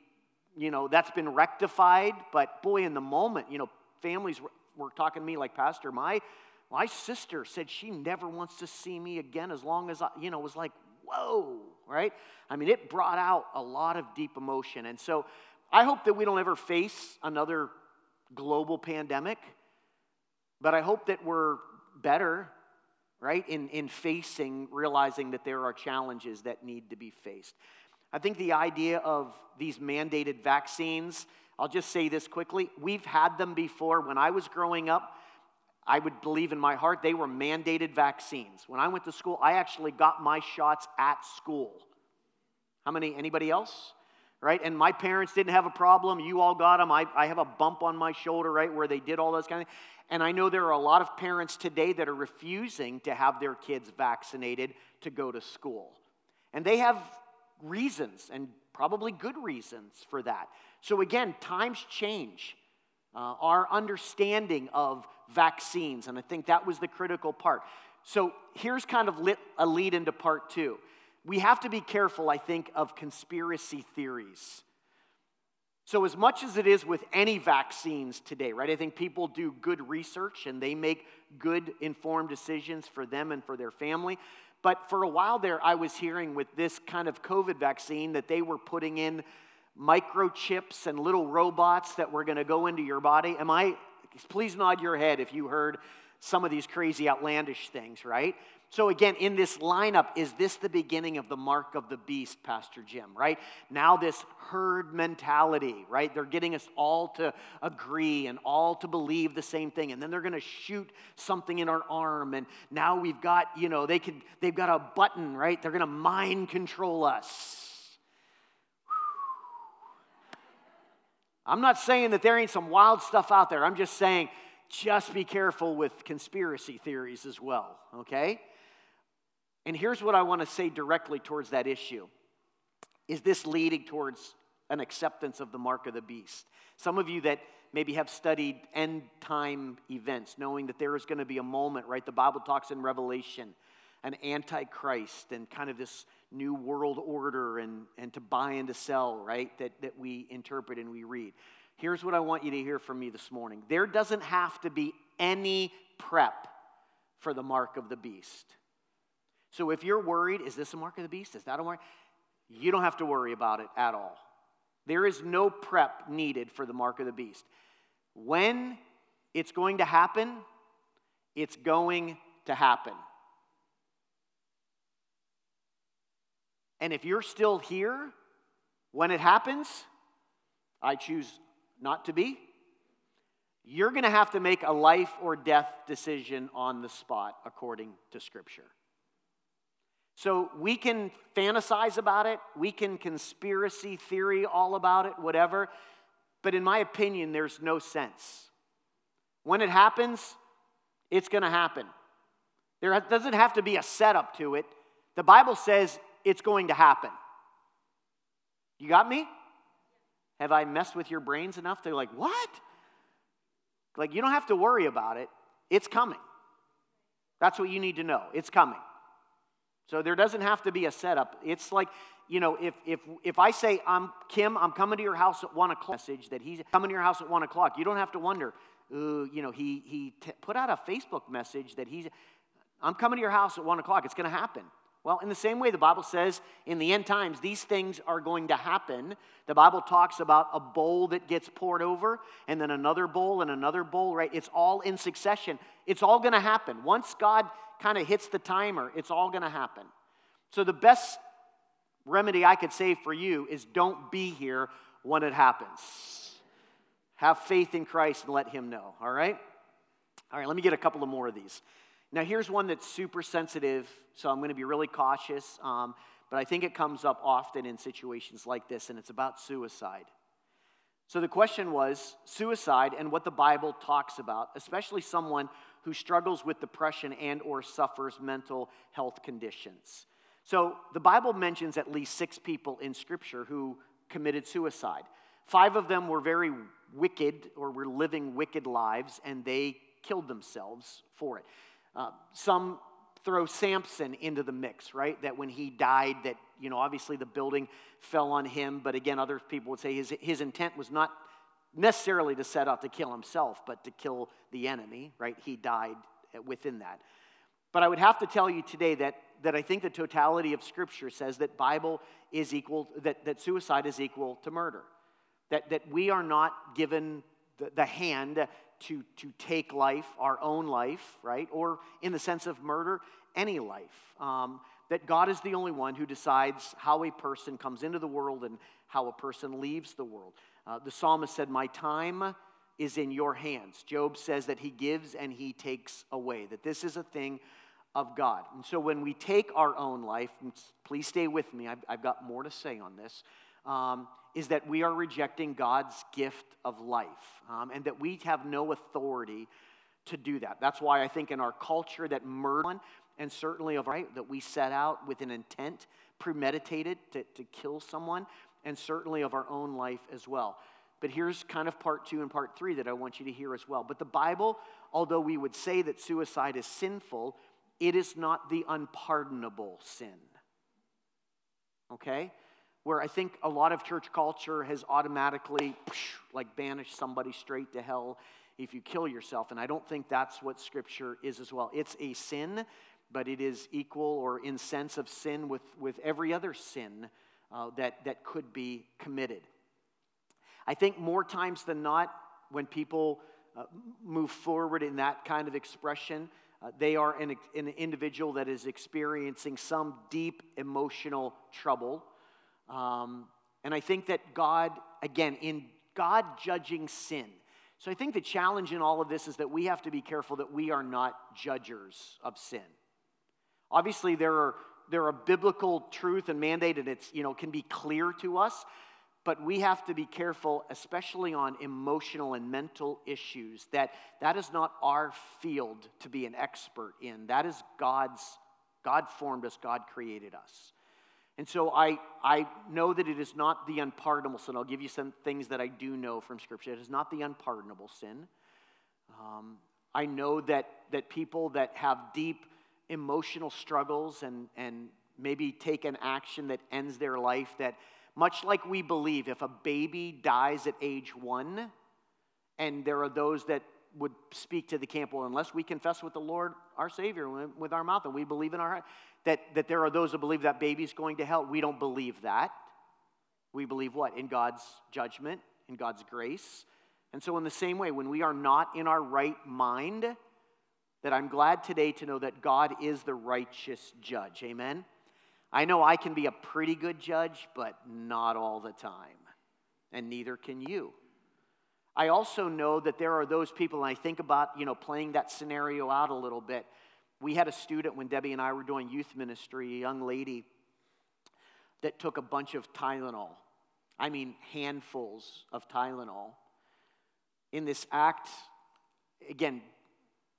you know, that's been rectified, but boy, in the moment, you know, families were talking to me like, Pastor, my my sister said she never wants to see me again as long as I, you know, was like, whoa, right? I mean, it brought out a lot of deep emotion. And so I hope that we don't ever face another global pandemic, but I hope that we're better, right, in, in facing, realizing that there are challenges that need to be faced. I think the idea of these mandated vaccines, I'll just say this quickly. We've had them before. When I was growing up, I would believe in my heart they were mandated vaccines. When I went to school, I actually got my shots at school. How many? Anybody else? Right? And my parents didn't have a problem. You all got them. I, I have a bump on my shoulder, right, where they did all those kind of things. And I know there are a lot of parents today that are refusing to have their kids vaccinated to go to school. And they have reasons, and probably good reasons for that. So again, times change. Uh, our understanding of vaccines. And I think that was the critical part. So here's kind of lit, a lead into part two. We have to be careful, I think, of conspiracy theories. So, as much as it is with any vaccines today, right, I think people do good research and they make good informed decisions for them and for their family. But for a while there, I was hearing with this kind of COVID vaccine that they were putting in microchips and little robots that were going to go into your body. Am I Please nod your head if you heard some of these crazy, outlandish things, right? So, again, in this lineup, is this the beginning of the mark of the beast, Pastor Jim, right? Now, this herd mentality, right? They're getting us all to agree and all to believe the same thing. And then they're going to shoot something in our arm. And now we've got, you know, they could, they've got a button, right? They're going to mind control us. I'm not saying that there ain't some wild stuff out there. I'm just saying just be careful with conspiracy theories as well, okay? And here's what I want to say directly towards that issue. Is this leading towards an acceptance of the mark of the beast? Some of you that maybe have studied end time events, knowing that there is going to be a moment, right? The Bible talks in Revelation, an antichrist and kind of this new world order and, and to buy and to sell, right? That, that we interpret and we read. Here's what I want you to hear from me this morning there doesn't have to be any prep for the mark of the beast. So if you're worried, is this a mark of the beast? Is that a mark? You don't have to worry about it at all. There is no prep needed for the mark of the beast. When it's going to happen, it's going to happen. And if you're still here when it happens, I choose not to be. You're going to have to make a life or death decision on the spot according to Scripture. So we can fantasize about it, we can conspiracy theory all about it, whatever, but in my opinion, there's no sense. When it happens, it's going to happen. There doesn't have to be a setup to it. The Bible says it's going to happen. You got me? Have I messed with your brains enough? They're like, what? Like, you don't have to worry about it. It's coming. That's what you need to know. It's coming. So there doesn't have to be a setup. It's like, you know, if if if I say I'm Kim, I'm coming to your house at one o'clock. Message that he's coming to your house at one o'clock. You don't have to wonder. Uh, you know, he he t- put out a Facebook message that he's. I'm coming to your house at one o'clock. It's going to happen. Well, in the same way, the Bible says in the end times, these things are going to happen. The Bible talks about a bowl that gets poured over, and then another bowl and another bowl, right? It's all in succession. It's all going to happen. Once God kind of hits the timer, it's all going to happen. So, the best remedy I could say for you is don't be here when it happens. Have faith in Christ and let Him know, all right? All right, let me get a couple of more of these. Now, here's one that's super sensitive, so I'm going to be really cautious. Um, but I think it comes up often in situations like this, and it's about suicide. So the question was suicide and what the Bible talks about, especially someone who struggles with depression and or suffers mental health conditions. So the Bible mentions at least 6 people in scripture who committed suicide. 5 of them were very wicked or were living wicked lives and they killed themselves for it. Uh, some throw Samson into the mix, right? That when he died, that, you know, obviously the building fell on him, but again, other people would say his, his intent was not necessarily to set out to kill himself, but to kill the enemy, right? He died within that. But I would have to tell you today that, that I think the totality of Scripture says that Bible is equal, that, that suicide is equal to murder. That, that we are not given the, the hand to, to take life, our own life, right? Or in the sense of murder, any life. Um, that God is the only one who decides how a person comes into the world and how a person leaves the world. Uh, the psalmist said, My time is in your hands. Job says that he gives and he takes away, that this is a thing of God. And so when we take our own life, please stay with me, I've, I've got more to say on this. Um, is that we are rejecting God's gift of life um, and that we have no authority to do that. That's why I think in our culture that murder, and certainly of right, that we set out with an intent, premeditated to, to kill someone, and certainly of our own life as well. But here's kind of part two and part three that I want you to hear as well. But the Bible, although we would say that suicide is sinful, it is not the unpardonable sin. Okay? Where I think a lot of church culture has automatically like banished somebody straight to hell if you kill yourself. And I don't think that's what Scripture is as well. It's a sin, but it is equal or in sense of sin with, with every other sin uh, that, that could be committed. I think more times than not, when people uh, move forward in that kind of expression, uh, they are an, an individual that is experiencing some deep emotional trouble um, and I think that God, again, in God judging sin, so I think the challenge in all of this is that we have to be careful that we are not judgers of sin. Obviously, there are there are biblical truth and mandate, and it's you know can be clear to us, but we have to be careful, especially on emotional and mental issues. That that is not our field to be an expert in. That is God's. God formed us. God created us. And so I, I know that it is not the unpardonable sin. I'll give you some things that I do know from Scripture. It is not the unpardonable sin. Um, I know that, that people that have deep emotional struggles and, and maybe take an action that ends their life, that much like we believe, if a baby dies at age one, and there are those that would speak to the camp, well, unless we confess with the Lord, our Savior, with our mouth, and we believe in our heart, that, that there are those who believe that baby's going to hell. We don't believe that. We believe what? In God's judgment, in God's grace. And so, in the same way, when we are not in our right mind, that I'm glad today to know that God is the righteous judge. Amen? I know I can be a pretty good judge, but not all the time. And neither can you. I also know that there are those people, and I think about, you know, playing that scenario out a little bit we had a student when Debbie and I were doing youth ministry, a young lady that took a bunch of Tylenol. I mean, handfuls of Tylenol. In this act, again,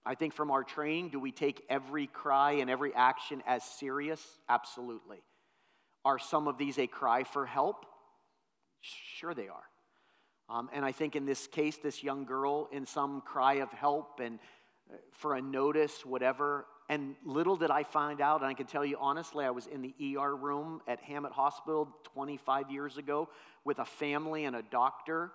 I think from our training, do we take every cry and every action as serious? Absolutely. Are some of these a cry for help? Sure, they are. Um, and I think in this case, this young girl, in some cry of help and for a notice, whatever, and little did I find out, and I can tell you honestly, I was in the ER room at Hamot Hospital 25 years ago with a family and a doctor.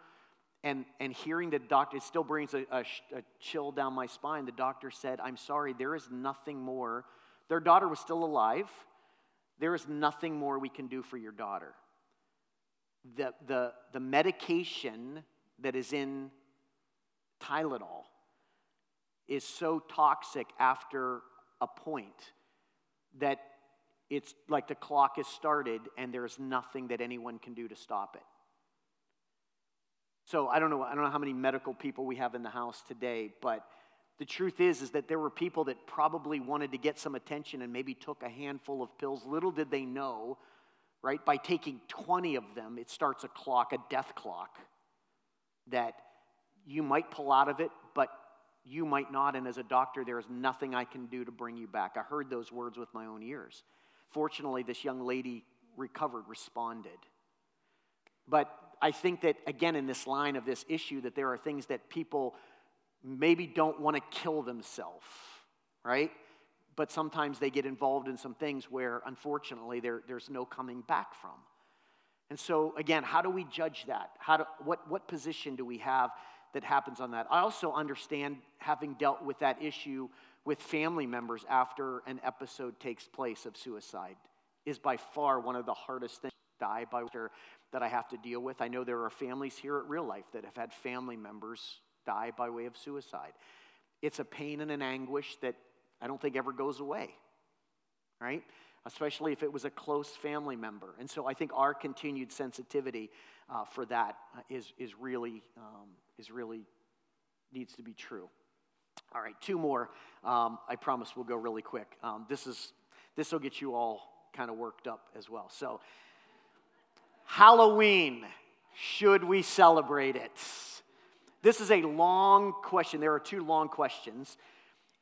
And, and hearing the doctor, it still brings a, a, a chill down my spine. The doctor said, I'm sorry, there is nothing more. Their daughter was still alive. There is nothing more we can do for your daughter. The, the, the medication that is in Tylenol is so toxic after a point that it's like the clock is started and there's nothing that anyone can do to stop it. So I don't know, I don't know how many medical people we have in the house today, but the truth is is that there were people that probably wanted to get some attention and maybe took a handful of pills. Little did they know, right? By taking 20 of them, it starts a clock, a death clock that you might pull out of it, but you might not. And as a doctor, there is nothing I can do to bring you back. I heard those words with my own ears. Fortunately, this young lady recovered, responded. But I think that, again, in this line of this issue, that there are things that people maybe don't want to kill themselves, right? But sometimes they get involved in some things where, unfortunately, there, there's no coming back from. And so, again, how do we judge that? How do, what, what position do we have that happens on that? I also understand having dealt with that issue with family members after an episode takes place of suicide is by far one of the hardest things to die by that I have to deal with. I know there are families here at Real Life that have had family members die by way of suicide. It's a pain and an anguish that I don't think ever goes away, right? Especially if it was a close family member. And so I think our continued sensitivity uh, for that uh, is, is really um, is really needs to be true. All right, two more. Um, I promise we'll go really quick. Um, this is this will get you all kind of worked up as well. So, Halloween, should we celebrate it? This is a long question. There are two long questions.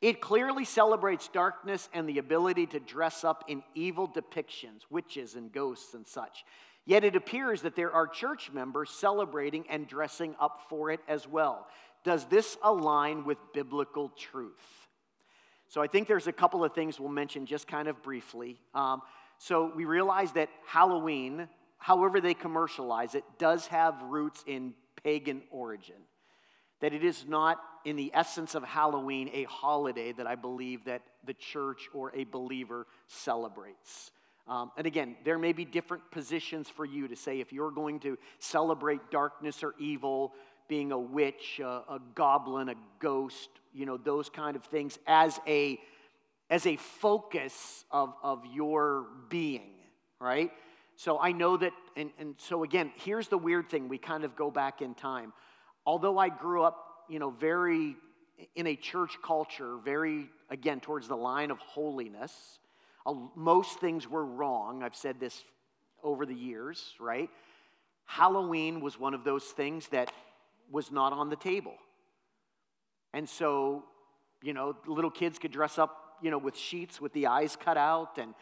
It clearly celebrates darkness and the ability to dress up in evil depictions, witches and ghosts and such. Yet it appears that there are church members celebrating and dressing up for it as well. Does this align with biblical truth? So I think there's a couple of things we'll mention just kind of briefly. Um, so we realize that Halloween, however they commercialize it, does have roots in pagan origin. That it is not, in the essence of Halloween, a holiday that I believe that the church or a believer celebrates. Um, and again, there may be different positions for you to say if you're going to celebrate darkness or evil, being a witch, a, a goblin, a ghost, you know, those kind of things as a as a focus of, of your being, right? So I know that, and, and so again, here's the weird thing. We kind of go back in time. Although I grew up, you know, very in a church culture, very, again, towards the line of holiness, most things were wrong. I've said this over the years, right? Halloween was one of those things that was not on the table. And so, you know, little kids could dress up, you know, with sheets with the eyes cut out and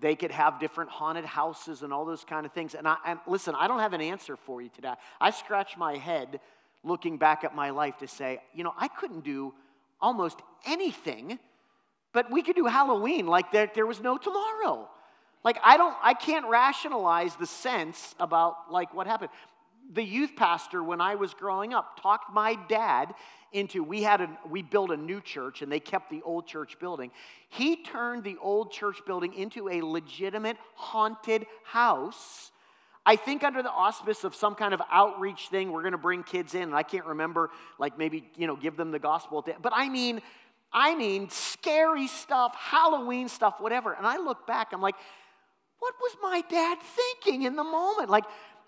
they could have different haunted houses and all those kind of things. And, I, and listen, I don't have an answer for you today. I scratch my head looking back at my life to say, you know, I couldn't do almost anything but we could do Halloween like there, there was no tomorrow. Like I don't, I can't rationalize the sense about like what happened. The youth pastor, when I was growing up, talked my dad into we had a we built a new church and they kept the old church building. He turned the old church building into a legitimate haunted house. I think under the auspice of some kind of outreach thing, we're going to bring kids in, and I can't remember, like maybe you know, give them the gospel. But I mean, I mean, scary stuff, Halloween stuff, whatever. And I look back, I'm like, what was my dad thinking in the moment? Like,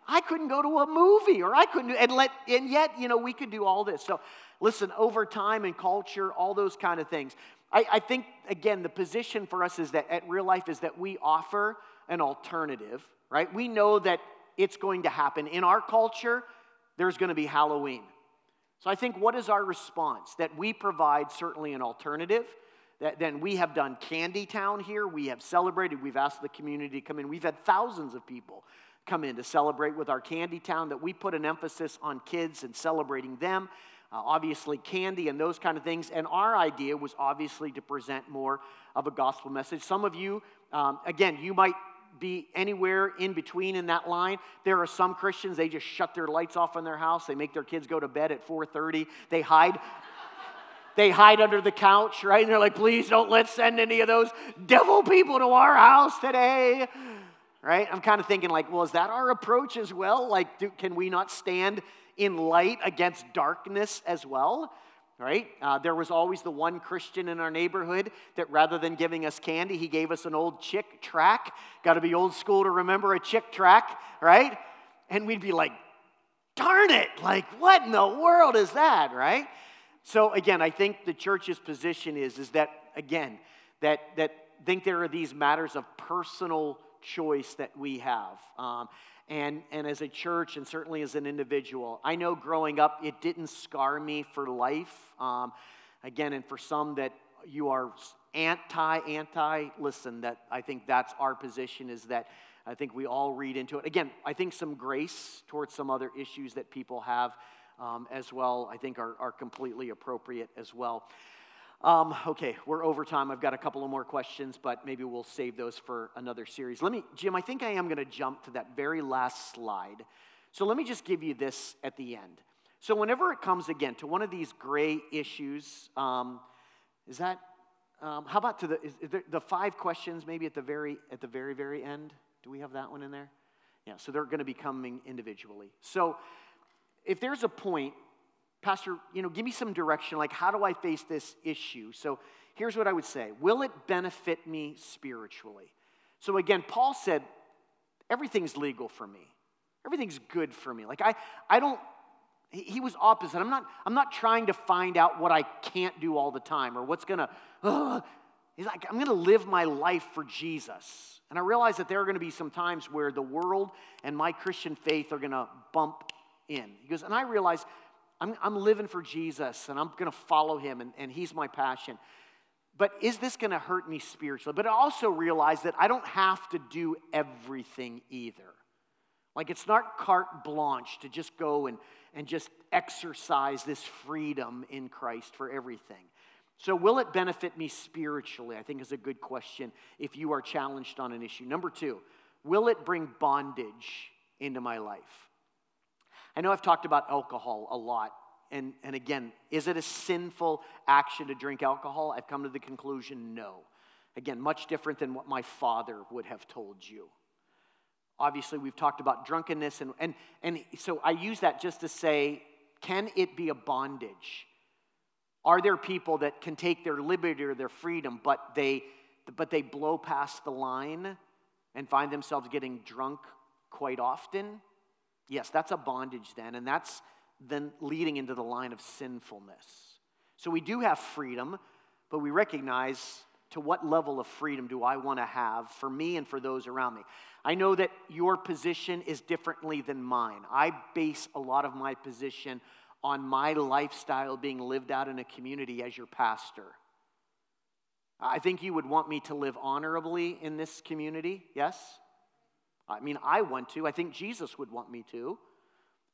I couldn't go to a movie or I couldn't, and, let, and yet, you know, we could do all this. So, listen, over time and culture, all those kind of things. I, I think, again, the position for us is that at real life is that we offer an alternative, right? We know that it's going to happen. In our culture, there's going to be Halloween. So I think what is our response? That we provide certainly an alternative. That then we have done Candy Town here. We have celebrated. We've asked the community to come in. We've had thousands of people come in to celebrate with our Candy Town. That we put an emphasis on kids and celebrating them. Uh, obviously, candy and those kind of things. And our idea was obviously to present more of a gospel message. Some of you, um, again, you might be anywhere in between in that line. There are some Christians, they just shut their lights off in their house. They make their kids go to bed at 4:30. They hide. they hide under the couch, right? And they're like, please don't let's send any of those devil people to our house today. Right? I'm kind of thinking, like, well, is that our approach as well? Like, do, can we not stand in light against darkness as well? Right? Uh, there was always the one Christian in our neighborhood that rather than giving us candy, he gave us an old Chick tract. Got to be old school to remember a Chick tract, right? And we'd be like, darn it, like, what in the world is that, right? So again, I think the church's position is, is that, again, that, that think there are these matters of personal choice that we have. Um, and, and as a church, and certainly as an individual, I know growing up, it didn't scar me for life. Um, again, and for some that you are anti, anti, listen, that I think that's our position is that I think we all read into it. Again, I think some grace towards some other issues that people have um, as well, I think are, are completely appropriate as well. Um, okay, we're over time. I've got a couple of more questions, but maybe we'll save those for another series. Let me, Jim, I think I am going to jump to that very last slide. So let me just give you this at the end. So, whenever it comes again to one of these gray issues, um, is that, um, how about to the, is the five questions maybe at the very, at the very, very end? Do we have that one in there? Yeah, so they're going to be coming individually. So if there's a point, Pastor, you know, give me some direction, like how do I face this issue? So here's what I would say Will it benefit me spiritually? So again, Paul said, everything's legal for me. Everything's good for me. Like I, I don't, he, was opposite. I'm not, I'm not trying to find out what I can't do all the time or what's gonna, he's like, I'm gonna live my life for Jesus. And I realize that there are to be some times where the world and my Christian faith are to bump in. He goes, and I realize I'm, I'm living for Jesus and I'm going to follow him and, and he's my passion. But is this going to hurt me spiritually? But I also realize that I don't have to do everything either. Like it's not carte blanche to just go and, and just exercise this freedom in Christ for everything. So, will it benefit me spiritually? I think is a good question if you are challenged on an issue. Number two, will it bring bondage into my life? I know I've talked about alcohol a lot. And, and again, is it a sinful action to drink alcohol? I've come to the conclusion no. Again, much different than what my father would have told you. Obviously, we've talked about drunkenness, and, and, and so I use that just to say, can it be a bondage? Are there people that can take their liberty or their freedom, but they, but they blow past the line and find themselves getting drunk quite often? Yes, that's a bondage then, and that's then leading into the line of sinfulness. So we do have freedom, but we recognize to what level of freedom do I want to have for me and for those around me? I know that your position is differently than mine. I base a lot of my position on my lifestyle being lived out in a community as your pastor. I think you would want me to live honorably in this community, yes? I mean, I want to. I think Jesus would want me to.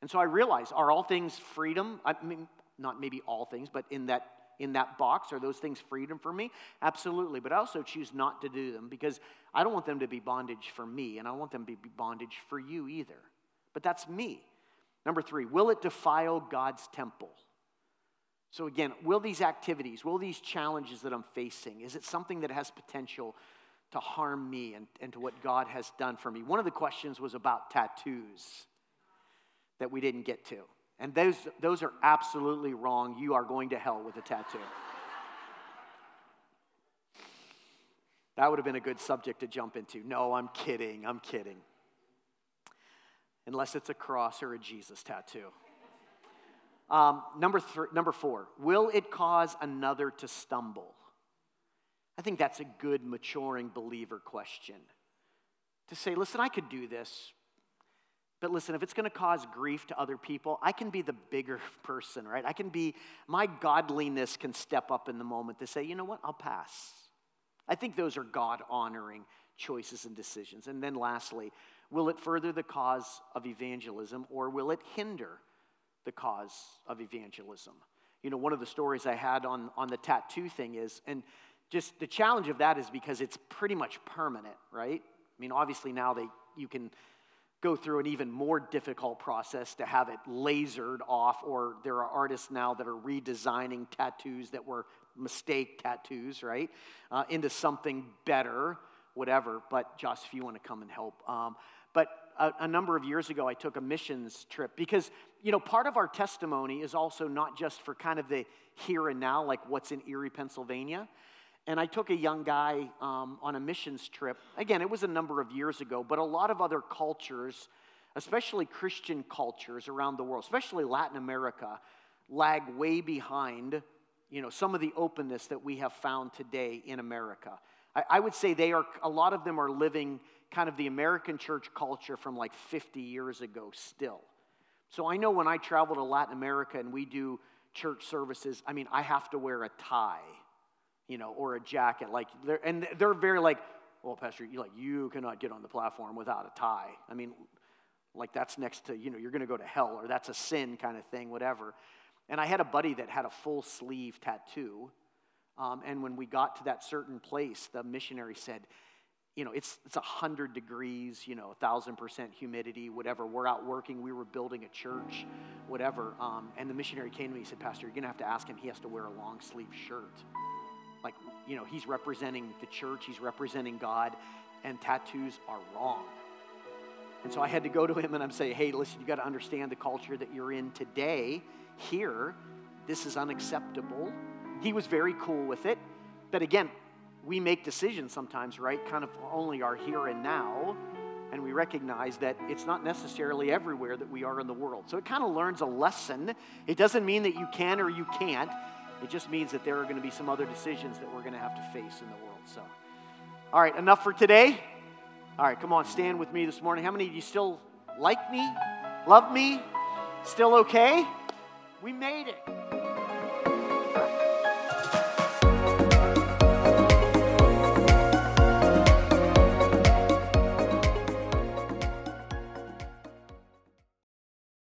And so I realize are all things freedom? I mean, not maybe all things, but in that in that box are those things freedom for me? Absolutely. But I also choose not to do them because I don't want them to be bondage for me and I want them to be bondage for you either. But that's me. Number three, will it defile God's temple? So, again, will these activities, will these challenges that I'm facing, is it something that has potential to harm me and, and to what God has done for me? One of the questions was about tattoos that we didn't get to. And those, those are absolutely wrong. You are going to hell with a tattoo. that would have been a good subject to jump into. No, I'm kidding. I'm kidding unless it's a cross or a Jesus tattoo. Um, number, three, number four, will it cause another to stumble? I think that's a good maturing believer question. To say, listen, I could do this, but listen, if it's going to cause grief to other people, I can be the bigger person, right? I can be, my godliness can step up in the moment to say, you know what, I'll pass. I think those are God honoring choices and decisions. And then lastly, Will it further the cause of evangelism or will it hinder the cause of evangelism? You know, one of the stories I had on, on the tattoo thing is, and just the challenge of that is because it's pretty much permanent, right? I mean, obviously now they you can go through an even more difficult process to have it lasered off, or there are artists now that are redesigning tattoos that were mistake tattoos, right, uh, into something better, whatever. But Josh, if you want to come and help, um, but a, a, number of years ago, I took a missions trip because, you know, part of our testimony is also not just for kind of the here and now, like what's in Erie, Pennsylvania. And I took a young guy um, on a missions trip. Again, it was a number of years ago, but a lot of other cultures, especially Christian cultures around the world, especially Latin America, lag way behind, you know, some of the openness that we have found today in America. I, I would say they are, a lot of them are living kind of the American church culture from like 50 years ago still. So I know when I travel to Latin America and we do church services, I mean, I have to wear a tie, you know, or a jacket. Like, they're, and they're very like, well, Pastor, you like you cannot get on the platform without a tie. I mean, like that's next to you know you're going to go to hell or that's a sin kind of thing, whatever. And I had a buddy that had a full sleeve tattoo, um, and when we got to that certain place, the missionary said, you know, it's it's a hundred degrees, you know, a thousand percent humidity, whatever. We're out working. We were building a church, whatever. Um, and the missionary came to me. He said, Pastor, you're gonna have to ask him. He has to wear a long sleeve shirt. Like, you know, he's representing the church. He's representing God, and tattoos are wrong. And so I had to go to him and I'm saying, hey, listen, you got to understand the culture that you're in today. Here, this is unacceptable. He was very cool with it. But again, we make decisions sometimes, right? Kind of only our here and now. And we recognize that it's not necessarily everywhere that we are in the world. So it kind of learns a lesson. It doesn't mean that you can or you can't. It just means that there are going to be some other decisions that we're going to have to face in the world. So, all right, enough for today. All right, come on, stand with me this morning. How many of you still like me, love me, still okay? We made it.